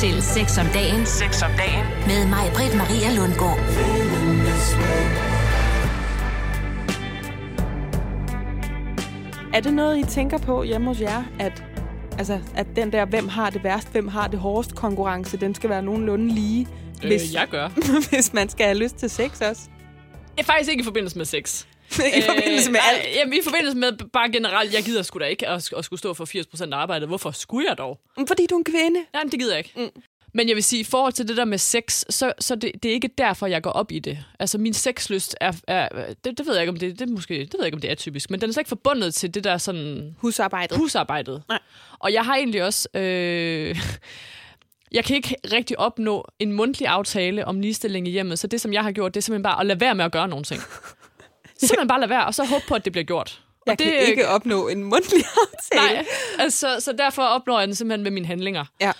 til Sex om dagen. Sex om dagen. Med mig, Britt Maria Lundgaard. Er det noget, I tænker på hjemme hos jer, at, altså, at den der, hvem har det værst, hvem har det hårdest konkurrence, den skal være nogenlunde lige, hvis, Øh, jeg gør. hvis man skal have lyst til sex også? Ja, faktisk ikke i forbindelse med sex. I forbindelse med nej, alt. Jamen, i forbindelse med bare generelt, jeg gider sgu da ikke at, at skulle stå for 80% af arbejdet. Hvorfor skulle jeg dog? Fordi du er en kvinde. Nej, men det gider jeg ikke. Mm. Men jeg vil sige, i forhold til det der med sex, så, så det, det er ikke derfor, jeg går op i det. Altså, min sexlyst er... er det, det ved jeg ikke, om det, det, måske, det ved jeg ikke, om det er typisk, men den er slet ikke forbundet til det der sådan Husarbejdet. husarbejdet. Nej. Og jeg har egentlig også... Øh, jeg kan ikke rigtig opnå en mundtlig aftale om ligestilling i hjemmet, så det, som jeg har gjort, det er simpelthen bare at lade være med at gøre nogle ting. Simpelthen bare lade være, og så håbe på, at det bliver gjort. Jeg og det, kan ikke opnå en mundtlig aftale. Nej, altså, så derfor opnår jeg den simpelthen med mine handlinger. Ja.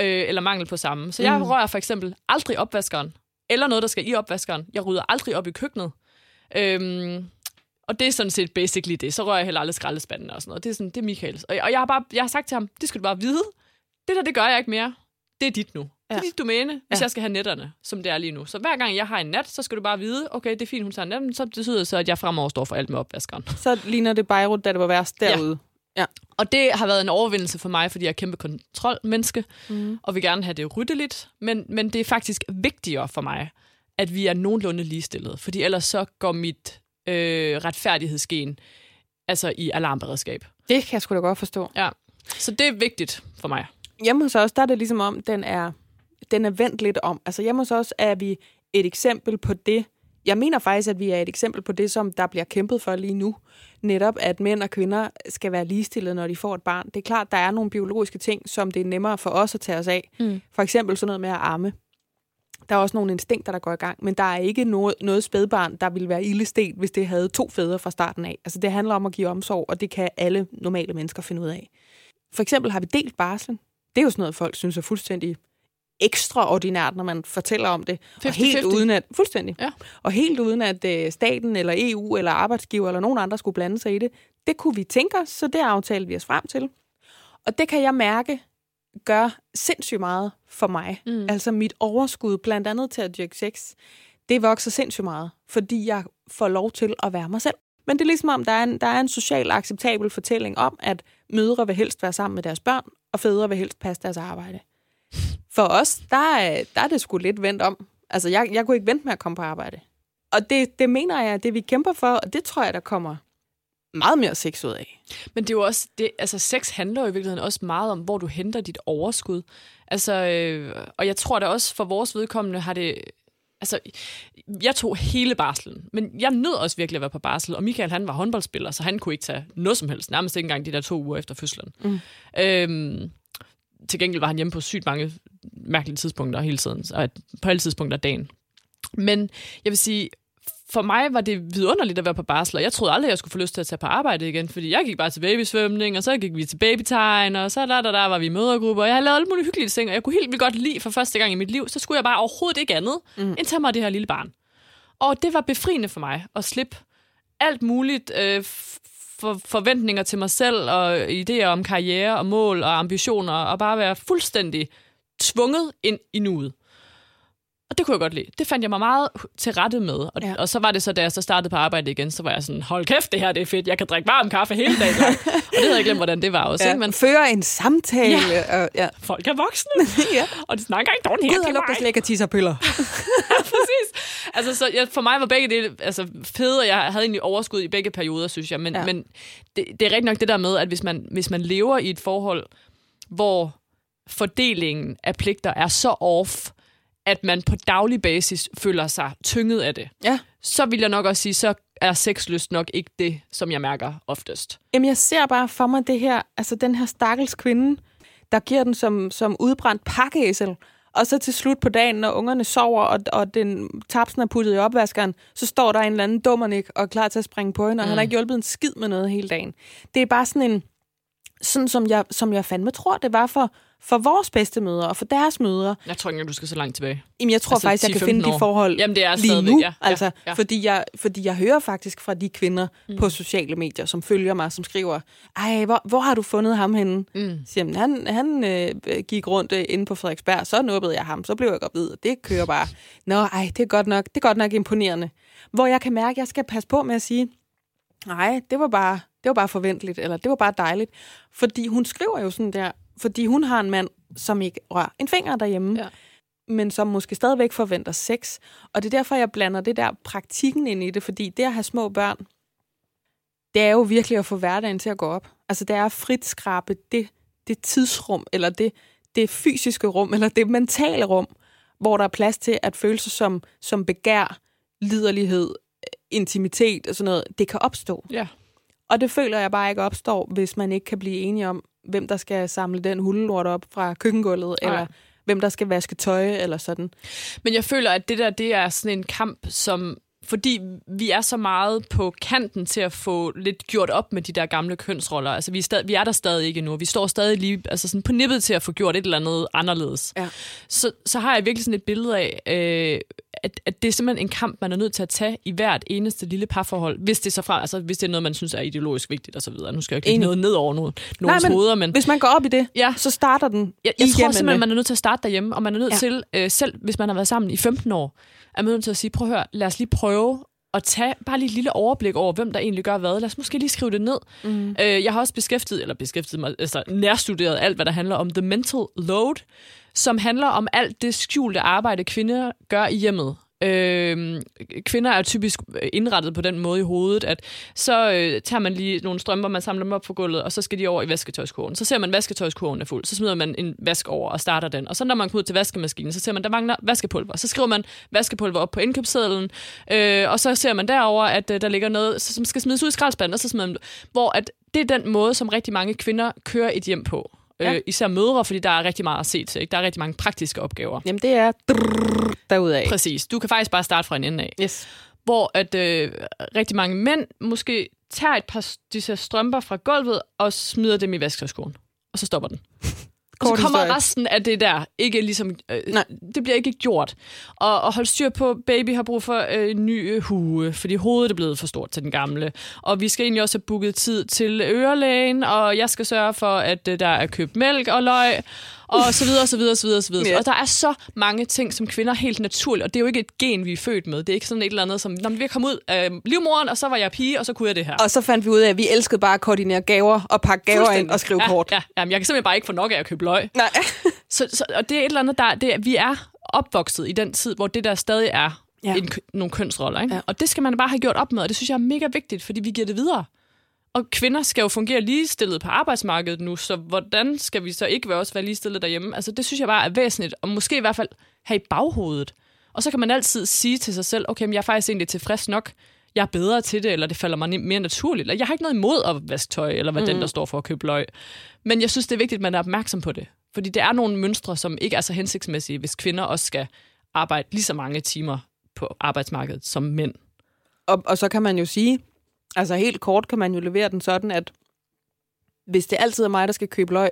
Øh, eller mangel på samme. Så jeg Mm. rører for eksempel aldrig opvaskeren, eller noget, der skal i opvaskeren. Jeg rydder aldrig op i køkkenet. Øhm, og det er sådan set basically det. Så rører jeg heller aldrig skraldespanden og sådan noget. Det er, sådan, det er Michaels. Og, og jeg, har bare, jeg har sagt til ham, det skal du bare vide. Det der, det gør jeg ikke mere. Det er dit nu. Ja. Det er Ja. dit domæne, hvis Ja. jeg skal have netterne, som det er lige nu. Så hver gang jeg har en nat, så skal du bare vide, okay, det er fint, hun tager natten, så betyder det så, at jeg fremover står for alt med opvaskeren. Så ligner det Beirut, da det var værst derude. Og det har været en overvindelse for mig, fordi jeg er kæmpe kontrolmenneske, Mm. og vil gerne have det ryddeligt. Men, men det er faktisk vigtigere for mig, at vi er nogenlunde ligestillede. Fordi ellers så går mit øh, retfærdighedsgen altså i alarmberedskab. Det kan jeg sgu da godt forstå. Ja. Så det er vigtigt for mig. Hjemme hos os, der er det ligesom om, den er, den er vendt lidt om. Altså hjemme hos os er vi et eksempel på det. Jeg mener faktisk, at vi er et eksempel på det, som der bliver kæmpet for lige nu. Netop, at mænd og kvinder skal være ligestillede, når de får et barn. Det er klart, der er nogle biologiske ting, som det er nemmere for os at tage os af. Mm. For eksempel sådan noget med at amme. Der er også nogle instinkter, der går i gang, men der er ikke noget, noget spædbarn, der ville være ildestet, hvis det havde to fædre fra starten af. Altså det handler om at give omsorg, og det kan alle normale mennesker finde ud af. For eksempel har vi delt barslen. Det er jo sådan noget, folk synes er fuldstændig ekstraordinært, når man fortæller om det. Og helt 50-50. uden at, fuldstændig. Ja. Og helt uden at øh, staten eller EU eller arbejdsgiver eller nogen andre skulle blande sig i det. Det kunne vi tænke os, så det aftalte vi os frem til. Og det kan jeg mærke gør sindssygt meget for mig. Mm. Altså mit overskud, blandt andet til at dyrke sex, det vokser sindssygt meget, fordi jeg får lov til at være mig selv. Men det er ligesom om, der er en, der er en social acceptabel fortælling om, at mødre vil helst være sammen med deres børn, og fædre vil helst passe deres arbejde. For os, der er, der er det sgu lidt vendt om. Altså, jeg, jeg kunne ikke vente med at komme på arbejde. Og det, det mener jeg, det vi kæmper for, og det tror jeg, der kommer meget mere sex ud af. Men det er jo også, det, altså sex handler jo i virkeligheden også meget om, hvor du henter dit overskud. Altså, øh, og jeg tror da også for vores vedkommende har det, altså, jeg tog hele barslen, men jeg nød også virkelig at være på barsel, og Michael han var håndboldspiller, så han kunne ikke tage noget som helst, nærmest ikke engang de der to uger efter fødslen. Mm. Øhm, til gengæld var han hjemme på sygt mange mærkelige tidspunkter hele tiden, og på alle tidspunkter af dagen. Men jeg vil sige, for mig var det vidunderligt at være på barsel, og jeg troede aldrig, jeg skulle få lyst til at tage på arbejde igen, fordi jeg gik bare til babysvømning, og så gik vi til babytegn, og så der, der, der var vi i mødergrupper, og jeg havde lavet alle mulige hyggelige ting, og jeg kunne helt vildt godt lide for første gang i mit liv, så skulle jeg bare overhovedet ikke andet, mm. end tage mig det her lille barn. Og det var befriende for mig at slippe alt muligt øh, for, forventninger til mig selv, og idéer om karriere og mål og ambitioner, og bare være fuldstændig tvunget ind i nuet. Og det kunne jeg godt lide. Det fandt jeg mig meget til rette med. Og, Ja. og så var det så, da jeg så startede på arbejde igen, så var jeg sådan, hold kæft, det her det er fedt. Jeg kan drikke varm kaffe hele dagen. og det havde jeg glemt, hvordan det var også. Ja, Ikke? man fører en samtale. Ja. Og, ja. folk er voksne, ja. og de snakker ikke dårligt her Gud, han lugter slik tisserpiller. Præcis. Altså, så jeg, for mig var begge dele altså, fede, og jeg havde egentlig overskud i begge perioder, synes jeg. Men, ja. men det, det er rigtig nok det der med, at hvis man, hvis man lever i et forhold, hvor fordelingen af pligter er så off, at man på daglig basis føler sig tynget af det, Ja. så vil jeg nok også sige, så er sexlyst nok ikke det, som jeg mærker oftest. Jamen, jeg ser bare for mig det her, altså den her stakkels kvinde, der giver den som, som udbrændt pakkeæsel. Og så til slut på dagen, når ungerne sover, og, og den tapsen er puttet i opvaskeren, så står der en eller anden dummernik og er klar til at springe på hende, og mm. han har ikke hjulpet en skid med noget hele dagen. Det er bare sådan en, sådan som jeg, som jeg fandme tror, det var for, for vores bedstemødre og for deres mødre. Jeg tror ikke, du skal så langt tilbage. Jamen, jeg tror Altså faktisk, jeg kan 10-15 finde de år. forhold Jamen, det er lige nu. ja, altså, ja. Fordi, jeg, fordi jeg hører faktisk fra de kvinder mm. på sociale medier, som følger mig, som skriver, ej, hvor, hvor har du fundet ham henne? Mm. Siger, "Jamen, han, han øh, gik rundt øh, inde på Frederiksberg, så nubbede jeg ham, så blev jeg gravid, og det kører bare. Nå, ej, det er godt nok, det er godt nok imponerende. Hvor jeg kan mærke, at jeg skal passe på med at sige, nej, det var bare, det var bare forventeligt, eller det var bare dejligt. Fordi hun skriver jo sådan der, fordi hun har en mand, som ikke rører en finger derhjemme, Ja. men som måske stadigvæk forventer sex. Og det er derfor, jeg blander det der praktikken ind i det, fordi det at have små børn, det er jo virkelig at få hverdagen til at gå op. Altså det er at frit skrabe det, det tidsrum, eller det, det fysiske rum, eller det mentale rum, hvor der er plads til, at følelser som, som begær, liderlighed, intimitet og sådan noget, det kan opstå. Ja. Og det føler jeg bare ikke opstår, hvis man ikke kan blive enige om, hvem der skal samle den hundelort op fra køkkengulvet, Nej. eller hvem der skal vaske tøj, eller sådan. Men jeg føler, at det der, det er sådan en kamp, som fordi vi er så meget på kanten til at få lidt gjort op med de der gamle kønsroller. Altså, vi er, stadig, vi er der stadig ikke endnu. Vi står stadig lige altså sådan på nippet til at få gjort et eller andet anderledes. Ja. Så, så har jeg virkelig sådan et billede af, øh, at, at det er simpelthen en kamp, man er nødt til at tage i hvert eneste lille parforhold, hvis det er så fra, altså hvis det er noget, man synes er ideologisk vigtigt og så videre. Nu skal jeg ikke noget ned over nogen, nogens men hoveder, men Hvis man går op i det, Ja. så starter den jeg, jeg tror simpelthen, det. man er nødt til at starte derhjemme, og man er nødt ja. til, øh, selv hvis man har været sammen i 15 år, er man nødt til at sige, prøv at høre, lad os lige prøve at tage bare lige et lille overblik over, hvem der egentlig gør hvad. Lad os måske lige skrive det ned. Mm. Øh, jeg har også beskæftiget, eller beskæftiget mig, altså nærstuderet alt, hvad der handler om the mental load, som handler om alt det skjulte arbejde, kvinder gør i hjemmet. Øh, kvinder er typisk øh, indrettet på den måde i hovedet, at så øh, tager man lige nogle strømper, man samler dem op på gulvet, og så skal de over i vasketøjskurven. Så ser man, at vasketøjskurven er fuld. Så smider man en vask over og starter den. Og så når man kommer ud til vaskemaskinen, så ser man, der mangler vaskepulver. Så skriver man vaskepulver op på indkøbssedlen, øh, og så ser man derover, at øh, der ligger noget, som skal smides ud i skraldespanden, og så smider man, hvor at det er den måde, som rigtig mange kvinder kører et hjem på. Ja. Øh, især mødre, fordi der er rigtig meget at se til. Ikke? Der er rigtig mange praktiske opgaver. Jamen, det er derudaf. Præcis. Du kan faktisk bare starte fra en ende af. Yes. Hvor at øh, rigtig mange mænd måske tager et par disse strømper fra gulvet og smider dem i vasketøjskoen. Og så stopper den. Og Kort så kommer historie. resten af det der ikke ligesom... Øh, Nej. det bliver ikke gjort. Og, og hold styr på, baby har brug for øh, en ny øh, hue, fordi hovedet er blevet for stort til den gamle. Og vi skal egentlig også have booket tid til ørelægen, og jeg skal sørge for, at øh, der er købt mælk og løg, og så videre, så videre, så videre, så videre. Ja. Og der er så mange ting, som kvinder helt naturligt, og det er jo ikke et gen, vi er født med. Det er ikke sådan et eller andet, som, når vi er kommet ud af livmoren, og så var jeg pige, og så kunne jeg det her. Og så fandt vi ud af, at vi elskede bare at koordinere gaver og pakke gaver ind og skrive ja, kort. Ja, men jeg kan simpelthen bare ikke få nok af at købe løg. Nej. Så, så, og det er et eller andet, der, det, er- vi er opvokset i den tid, hvor det der stadig er Ja. en, nogle kønsroller. Ikke? Ja. Og det skal man bare have gjort op med, og det synes jeg er mega vigtigt, fordi vi giver det videre. Og kvinder skal jo fungere ligestillet på arbejdsmarkedet nu, så hvordan skal vi så ikke være også være ligestillet derhjemme? Altså det synes jeg bare er væsentligt, og måske i hvert fald have i baghovedet. Og så kan man altid sige til sig selv, okay, men jeg er faktisk egentlig tilfreds nok, jeg er bedre til det, eller det falder mig mere naturligt. Eller jeg har ikke noget imod at vaske tøj, eller hvad mm. den, der står for at købe løg. Men jeg synes, det er vigtigt, at man er opmærksom på det. Fordi det er nogle mønstre, som ikke er så hensigtsmæssige, hvis kvinder også skal arbejde lige så mange timer på arbejdsmarkedet som mænd. Og, og så kan man jo sige, altså helt kort kan man jo levere den sådan, at hvis det altid er mig, der skal købe løg,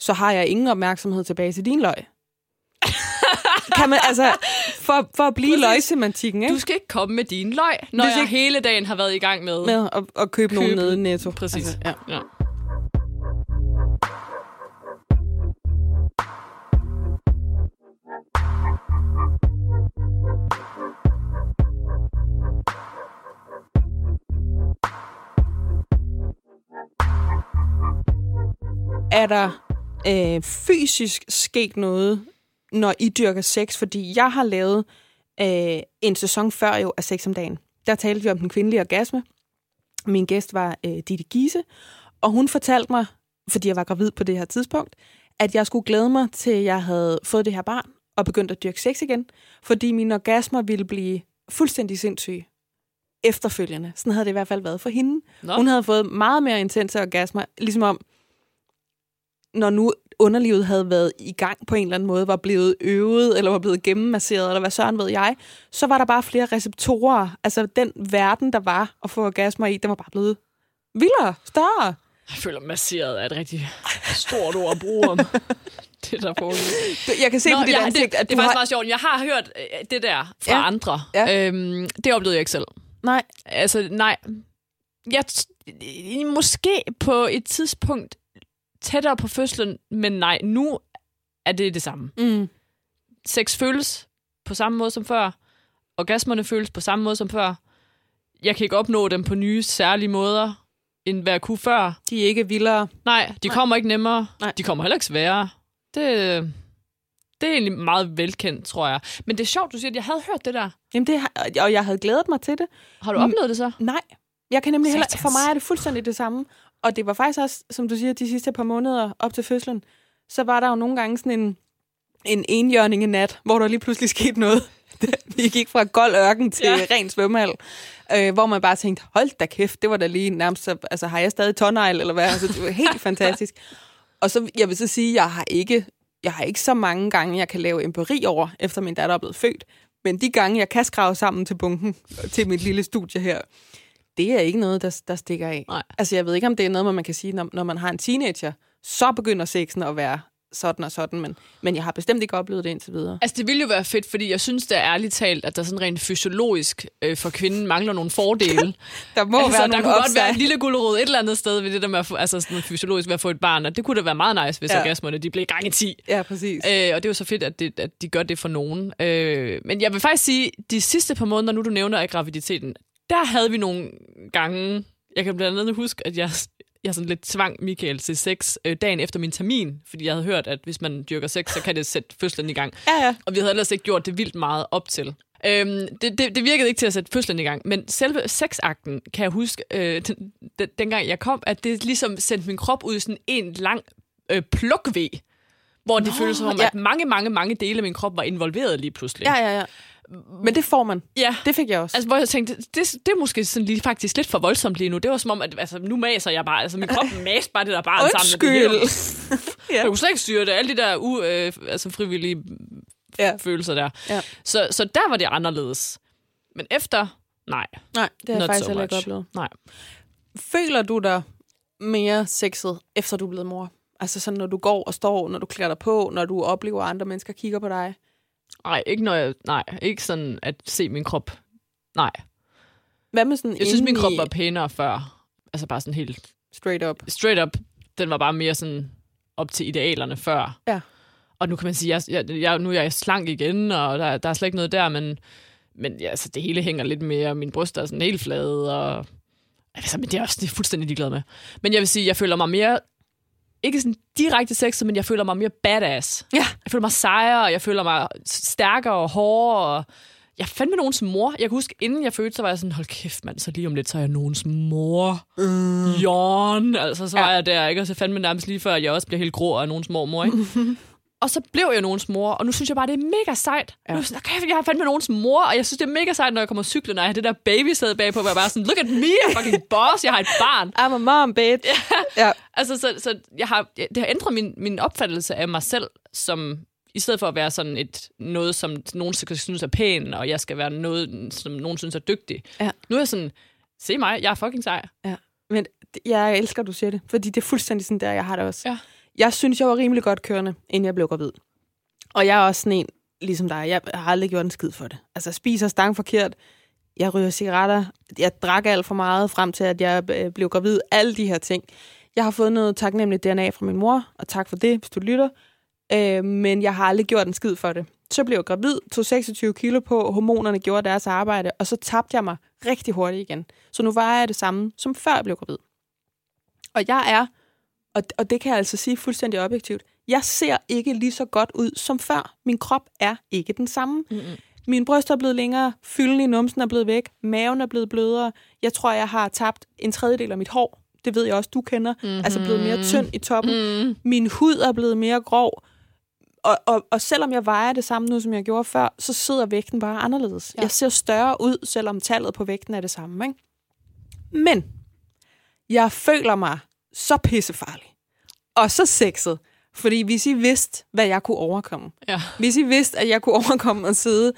så har jeg ingen opmærksomhed tilbage til din løg. kan man, altså, for, for at blive løgsemantikken, ikke? Du skal ikke komme med din løg, når Hvis jeg ikke- hele dagen har været i gang med... med at, at købe, nogen Købe. nede i Netto. Præcis. Altså, ja. Ja. Er der øh, fysisk sket noget, når I dyrker sex? Fordi jeg har lavet øh, en sæson før jo af Sex om dagen. Der talte vi om den kvindelige orgasme. Min gæst var øh, Ditte Giese, og hun fortalte mig, fordi jeg var gravid på det her tidspunkt, at jeg skulle glæde mig til, at jeg havde fået det her barn og begyndt at dyrke sex igen, fordi mine orgasmer ville blive fuldstændig sindssyge efterfølgende. Sådan havde det i hvert fald været for hende. Nå. Hun havde fået meget mere intense orgasmer, ligesom om, når nu underlivet havde været i gang på en eller anden måde, var blevet øvet, eller var blevet gennemmasseret, eller hvad søren ved jeg, så var der bare flere receptorer. Altså den verden, der var at få orgasmer i, den var bare blevet vildere, større. Jeg føler, masseret er et rigtig stort ord at bruge om det der foregår. Du- Jeg kan se Nå, på dit ja, ansigt, det, at det er faktisk har... meget sjovt. Jeg har hørt øh, det der fra Ja. andre. Ja. Øhm, det oplevede jeg ikke selv. Nej, Altså, nej. Jeg måske på et tidspunkt tættere på fødslen, men nej, nu er det det samme. mm. Sex føles på samme måde som før. Orgasmerne føles på samme måde som før. Jeg kan ikke opnå dem på nye, særlige måder, end hvad jeg kunne før. de er ikke vildere. Nej, de Nej. kommer ikke nemmere. Nej. De kommer heller ikke sværere. Det, det er egentlig meget velkendt, tror jeg. Men det er sjovt, du siger, at jeg havde hørt det der. Jamen det, har- og jeg havde glædet mig til det. Har du oplevet det så? Nej, jeg kan nemlig heller, Satans. for mig er det fuldstændig det samme. Og det var faktisk også, som du siger, de sidste par måneder op til fødslen, så var der jo nogle gange sådan en, en enhjørninge nat, hvor der lige pludselig skete noget. Vi gik fra gold ørken til Ja. ren svømmehal, øh, hvor man bare tænkte, hold da kæft, det var da lige nærmest, så- altså har jeg stadig tårnegl, eller hvad? Altså, det var helt fantastisk. Og så, jeg vil så sige, jeg har ikke, jeg har ikke så mange gange, jeg kan lave empiri over, efter min datter er blevet født. Men de gange, jeg kan skrave sammen til bunken, til mit lille studie her, det er ikke noget, der, der stikker af. Nej. Altså, jeg ved ikke, om det er noget, hvor man kan sige, når, når man har en teenager, så begynder sexen at være sådan og sådan, men, men jeg har bestemt ikke oplevet det indtil videre. Altså, det ville jo være fedt, fordi jeg synes det er ærligt talt, at der sådan rent fysiologisk øh, for kvinden mangler nogle fordele. Der må altså, være der kunne godt være en lille gulerod et eller andet sted ved det der med at få, altså sådan fysiologisk ved at få et barn, og det kunne da være meget nice, hvis. Ja. orgasmerne de blev gang i 10. Ja, præcis. Øh, og det er jo så fedt, at, det, at de gør det for nogen. Øh, men jeg vil faktisk sige, de sidste par måneder, nu du nævner af graviditeten, der havde vi nogle gange, jeg kan blandt andet huske, at jeg, jeg sådan lidt tvang Michael til sex øh, dagen efter min termin, fordi jeg havde hørt, at hvis man dyrker sex, så kan det sætte fødslen i gang. Ja, ja. Og vi havde ellers ikke gjort det vildt meget op til. Øhm, det, det, det virkede ikke til at sætte fødslen i gang, men selve sexakten kan jeg huske, øh, den, den, dengang jeg kom, at det ligesom sendte min krop ud i sådan en lang øh, plukved, hvor det Nå, føltes som om, ja. at mange, mange, mange dele af min krop var involveret lige pludselig. Ja, ja, ja. Men det får man. ja. Det fik jeg også. Altså, hvor jeg tænkte, det, det er måske sådan lige, faktisk lidt for voldsomt lige nu. Det var som om, at altså, nu maser jeg bare. Altså, min krop maser bare det der barn sammen. det hele. Undskyld. Jeg kunne slet ikke styre det. Alle de der u, øh, altså, frivillige ja. følelser der. Ja. Så, så der var det anderledes. Men efter, nej. Nej, det har jeg Not faktisk so heller ikke oplevet. Nej. Føler du dig mere sexet, efter du er blevet mor? Altså sådan, når du går og står, når du klæder dig på, når du oplever, at andre mennesker kigger på dig? Nej, ikke når jeg, nej, ikke sådan at se min krop. Nej. Hvad med sådan Jeg synes, min krop var pænere før. Altså bare sådan helt straight up? straight up. Den var bare mere sådan op til idealerne før. Ja. Og nu kan man sige, jeg, jeg, jeg, nu er jeg slank igen, og der, der er slet ikke noget der, men, men ja, altså, det hele hænger lidt mere. Min bryst er sådan helt flade, og altså, men det er også det er fuldstændig ligeglad med. Men jeg vil sige, jeg føler mig mere, ikke sådan direkte sexet, men jeg føler mig mere badass. Ja. Jeg føler mig sejere, og jeg føler mig stærkere og hårdere, og jeg er fandme nogens mor. Jeg kan huske, inden jeg fødte, så var jeg sådan, hold kæft mand, så lige om lidt, så er jeg nogens mor. Mm. Jorn. Altså, så var Ja. jeg der, ikke? Og så fandme nærmest lige før, at jeg også bliver helt grå af nogens mormor, ikke? Og så blev jeg nogens mor, og nu synes jeg bare, det er mega sejt. Ja. Nu er jeg sådan, okay, jeg har fandme nogens mor, og jeg synes, det er mega sejt, når jeg kommer cyklen, og jeg har det der babysæde bagpå, hvor jeg bare er sådan, look at me, jeg fucking boss, jeg har et barn. I'm a mom, bitch. Ja. ja. Altså, så, så jeg har, det har ændret min, min opfattelse af mig selv, som i stedet for at være sådan et noget, som nogen synes er pæn, og jeg skal være noget, som nogen synes er dygtig. Ja. Nu er jeg sådan, se mig, jeg er fucking sej. ja. Men jeg elsker, at du siger det, fordi det er fuldstændig sådan der, jeg har det også. Ja. Jeg synes, jeg var rimelig godt kørende, inden jeg blev gravid. Og jeg er også sådan en, ligesom dig, jeg har aldrig gjort en skid for det. Altså, jeg spiser stang forkert, jeg ryger cigaretter, jeg drak alt for meget, frem til, at jeg øh, blev gravid. Alle de her ting. Jeg har fået noget taknemmeligt DNA fra min mor, og tak for det, hvis du lytter. Øh, men jeg har aldrig gjort en skid for det. Så blev jeg gravid, tog 26 kilo på, hormonerne gjorde deres arbejde, og så tabte jeg mig rigtig hurtigt igen. Så nu vejer jeg det samme, som før jeg blev gravid. Og jeg er, og, og det kan jeg altså sige fuldstændig objektivt, jeg ser ikke lige så godt ud som før. Min krop er ikke den samme. Mm-mm. Min bryst er blevet længere, fylden i numsen er blevet væk, maven er blevet blødere. Jeg tror, jeg har tabt en tredjedel af mit hår. Det ved jeg også, du kender. Mm-hmm. Altså blevet mere tynd i toppen. Mm. Min hud er blevet mere grov. Og, og, og selvom jeg vejer det samme nu, som jeg gjorde før, så sidder vægten bare anderledes. Ja. Jeg ser større ud, selvom tallet på vægten er det samme. Ikke? Men jeg føler mig så pissefarlig. Og så sexet. Fordi hvis I vidste, hvad jeg kunne overkomme. Ja. Hvis I vidste, at jeg kunne overkomme at sidde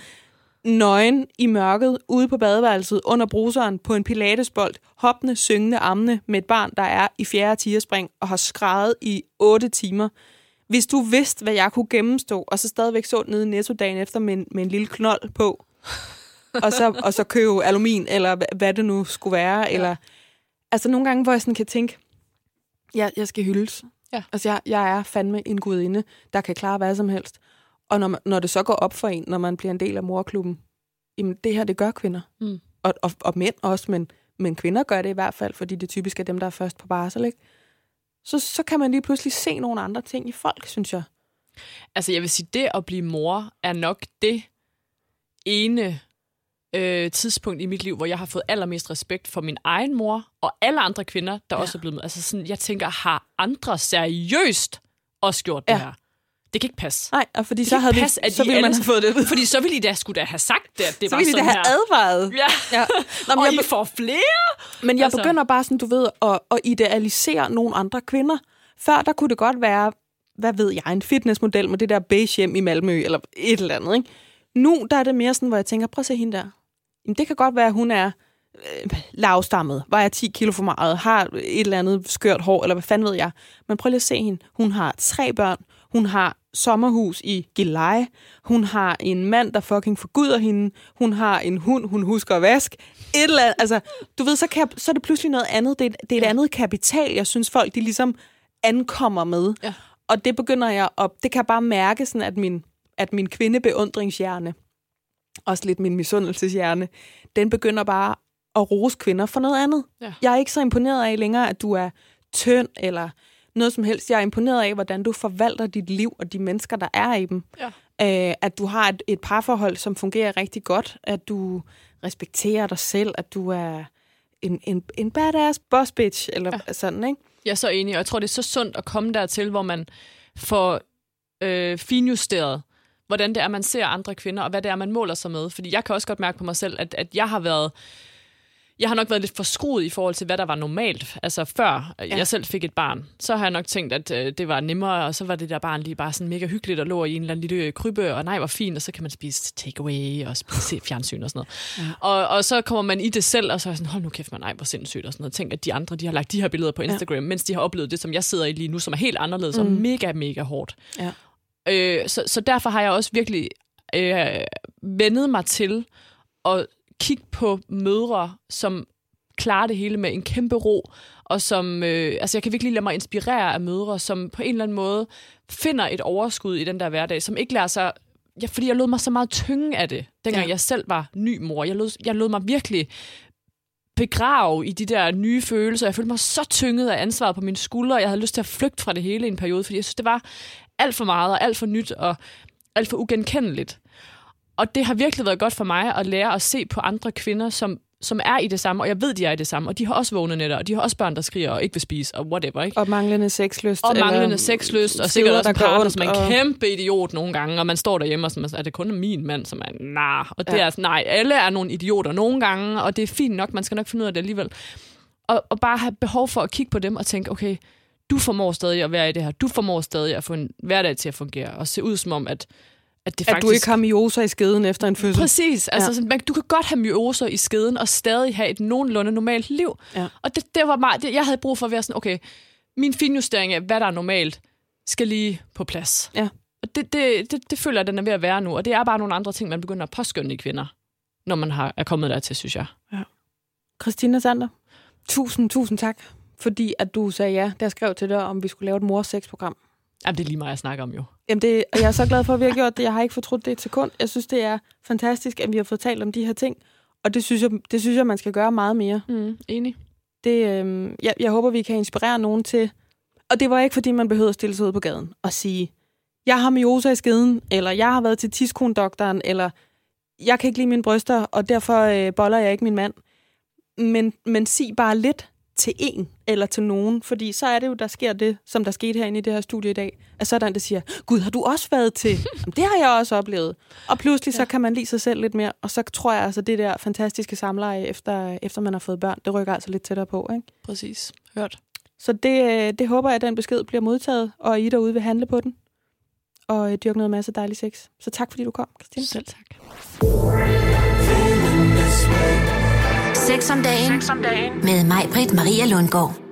nøgen i mørket ude på badeværelset under bruseren på en pilatesbold, hoppende, syngende, ammende med et barn, der er i fjerde tierspring og har skrejet i 8 timer, Hvis du vidste, hvad jeg kunne gennemstå, og så stadigvæk så nede i Netto dagen efter med en, med en lille knold på, og så, og så købe alumin, eller hva- hvad det nu skulle være. Ja. Eller, altså nogle gange, hvor jeg sådan kan tænke, ja, jeg skal hyldes. Ja. Altså jeg, jeg er fandme en gudinde, der kan klare hvad som helst. Og når, man, når det så går op for en, når man bliver en del af morklubben, jamen det her, det gør kvinder. Mm. Og, og, og mænd også, men, men kvinder gør det i hvert fald, fordi det typisk er dem, der er først på barsel, ikke? Så, så kan man lige pludselig se nogle andre ting i folk, synes jeg. Altså, jeg vil sige, det at blive mor er nok det ene øh, tidspunkt i mit liv, hvor jeg har fået allermest respekt for min egen mor og alle andre kvinder, der ja. også er blevet med. Altså sådan, jeg tænker, har andre seriøst også gjort det Ja. her? Det kan ikke passe. Nej, og fordi Det så havde vi, passe, at så I ville man have fået det. Fordi så ville I da skulle da have sagt det, at det Så var ville de da sådan have her. advaret. Ja. Ja. Nå, men og jeg, I be- får flere? men jeg altså- begynder bare sådan, du ved, at, at idealisere nogle andre kvinder. Før der kunne det godt være, hvad ved jeg, en fitnessmodel med det der beige hjem i Malmø, eller et eller andet. Ikke? Nu der er det mere sådan, hvor jeg tænker, prøv at se hende der. Jamen, det kan godt være, at hun er øh, lavstammet, vejer 10 kilo for meget, har et eller andet skørt hår, eller hvad fanden ved jeg. Men prøv lige at se hende. Hun har tre børn. Hun har sommerhus i Gilleleje. Hun har en mand, der fucking forguder hende. Hun har en hund, hun husker at vaske. Et eller andet. Altså, du ved, så, kan, så er det pludselig noget andet. Det er, det er et Ja. andet kapital, jeg synes, folk de ligesom ankommer med. Ja. Og det begynder jeg at... Det kan jeg bare mærke, sådan, at min, at min kvindebeundringshjerne, også lidt min misundelseshjerne, den begynder bare at rose kvinder for noget andet. Ja. Jeg er ikke så imponeret af længere, at du er tynd eller noget som helst. Jeg er imponeret af, hvordan du forvalter dit liv og de mennesker, der er i dem. Ja. Øh, at du har et, et parforhold, som fungerer rigtig godt. At du respekterer dig selv. At du er en, en, en badass boss bitch. Eller ja. sådan, ikke? Jeg er så enig, og jeg tror, det er så sundt at komme dertil, hvor man får øh, finjusteret, hvordan det er, man ser andre kvinder, og hvad det er, man måler sig med. Fordi jeg kan også godt mærke på mig selv, at, at jeg har været jeg har nok været lidt for skruet i forhold til, hvad der var normalt. Altså før ja. jeg selv fik et barn, så har jeg nok tænkt, at øh, det var nemmere, og så var det der barn lige bare sådan mega hyggeligt og lå i en eller anden lille krybbe, og nej, hvor fint, og så kan man spise takeaway og spise fjernsyn og sådan noget. Ja. Og, og så kommer man i det selv, og så er sådan, hold nu kæft, man, nej, hvor sindssygt og sådan noget. Tænk, at de andre, de har lagt de her billeder på Instagram, ja. mens de har oplevet det, som jeg sidder i lige nu, som er helt anderledes mm. og mega, mega hårdt. Ja. Øh, så, så derfor har jeg også virkelig øh, vendet mig til at kigge på mødre, som klarer det hele med en kæmpe ro, og som, øh, altså jeg kan virkelig lade mig inspirere af mødre, som på en eller anden måde finder et overskud i den der hverdag, som ikke lader sig, ja, fordi jeg lod mig så meget tynge af det, dengang ja. jeg selv var ny mor. Jeg lod, jeg lod mig virkelig begrave i de der nye følelser. Jeg følte mig så tynget af ansvaret på mine skuldre, og jeg havde lyst til at flygte fra det hele i en periode, fordi jeg synes, det var alt for meget og alt for nyt og alt for ugenkendeligt. Og det har virkelig været godt for mig at lære at se på andre kvinder, som, som er i det samme, og jeg ved, de er i det samme, og de har også vågne nætter, og de har også børn, der skriger og ikke vil spise, og whatever, ikke? Og manglende sexlyst. Og eller manglende sexlyst, og sikkert også en partner, ondt, som er en og- kæmpe idiot nogle gange, og man står derhjemme og sådan, er det kun min mand, som er nah. Og det ja. er sådan, nej, alle er nogle idioter nogle gange, og det er fint nok, man skal nok finde ud af det alligevel. Og, og bare have behov for at kigge på dem og tænke, okay, du formår stadig at være i det her, du formår stadig at få en hverdag til at fungere, og se ud som om, at, at det At faktisk... du ikke har mioser i skeden efter en fødsel. Præcis. Altså, Ja. ja. man, du kan godt have myoser i skeden og stadig have et nogenlunde normalt liv. Ja. Og det, det var meget, det, jeg havde brug for at være sådan, okay, min finjustering af, hvad der er normalt, skal lige på plads. Ja. Og det, det, det, det føler jeg, den er ved at være nu. Og det er bare nogle andre ting, man begynder at påskynde i kvinder, når man har, er kommet dertil, synes jeg. Christina Sander, tusind, tusind tak, fordi at du sagde ja, jeg skrev til dig, om vi skulle lave et mor program Jamen, det er lige meget, jeg snakker om jo. Jamen det, og jeg er så glad for, at vi har gjort det. Jeg har ikke fortrudt det et sekund. Jeg synes, det er fantastisk, at vi har fået talt om de her ting. Og det synes jeg, det synes jeg man skal gøre meget mere. Mm, enig. Det, øh, jeg, jeg håber, vi kan inspirere nogen til... Og det var ikke, fordi man behøvede at stille sig ud på gaden og sige, jeg har mioser i skeden, eller jeg har været til tiskondoktoren, eller jeg kan ikke lide mine bryster, og derfor øh, boller jeg ikke min mand. Men, men sig bare lidt til en eller til nogen, fordi så er det jo, der sker det, som der skete herinde i det her studie i dag, at så er der en, der siger, Gud, har du også været til? Jamen, det har jeg også oplevet. Og pludselig så Ja. kan man lide sig selv lidt mere, og så tror jeg altså, det der fantastiske samleje, efter, efter man har fået børn, det rykker altså lidt tættere på, ikke? Præcis. Hørt. Så det, øh, det håber jeg, at den besked bliver modtaget, og I derude vil handle på den. Og øh, dyrke noget masse dejlig sex. Så tak, fordi du kom, Christine. Selv tak. Sex om dagen med mig, Britt Maria Lundgaard.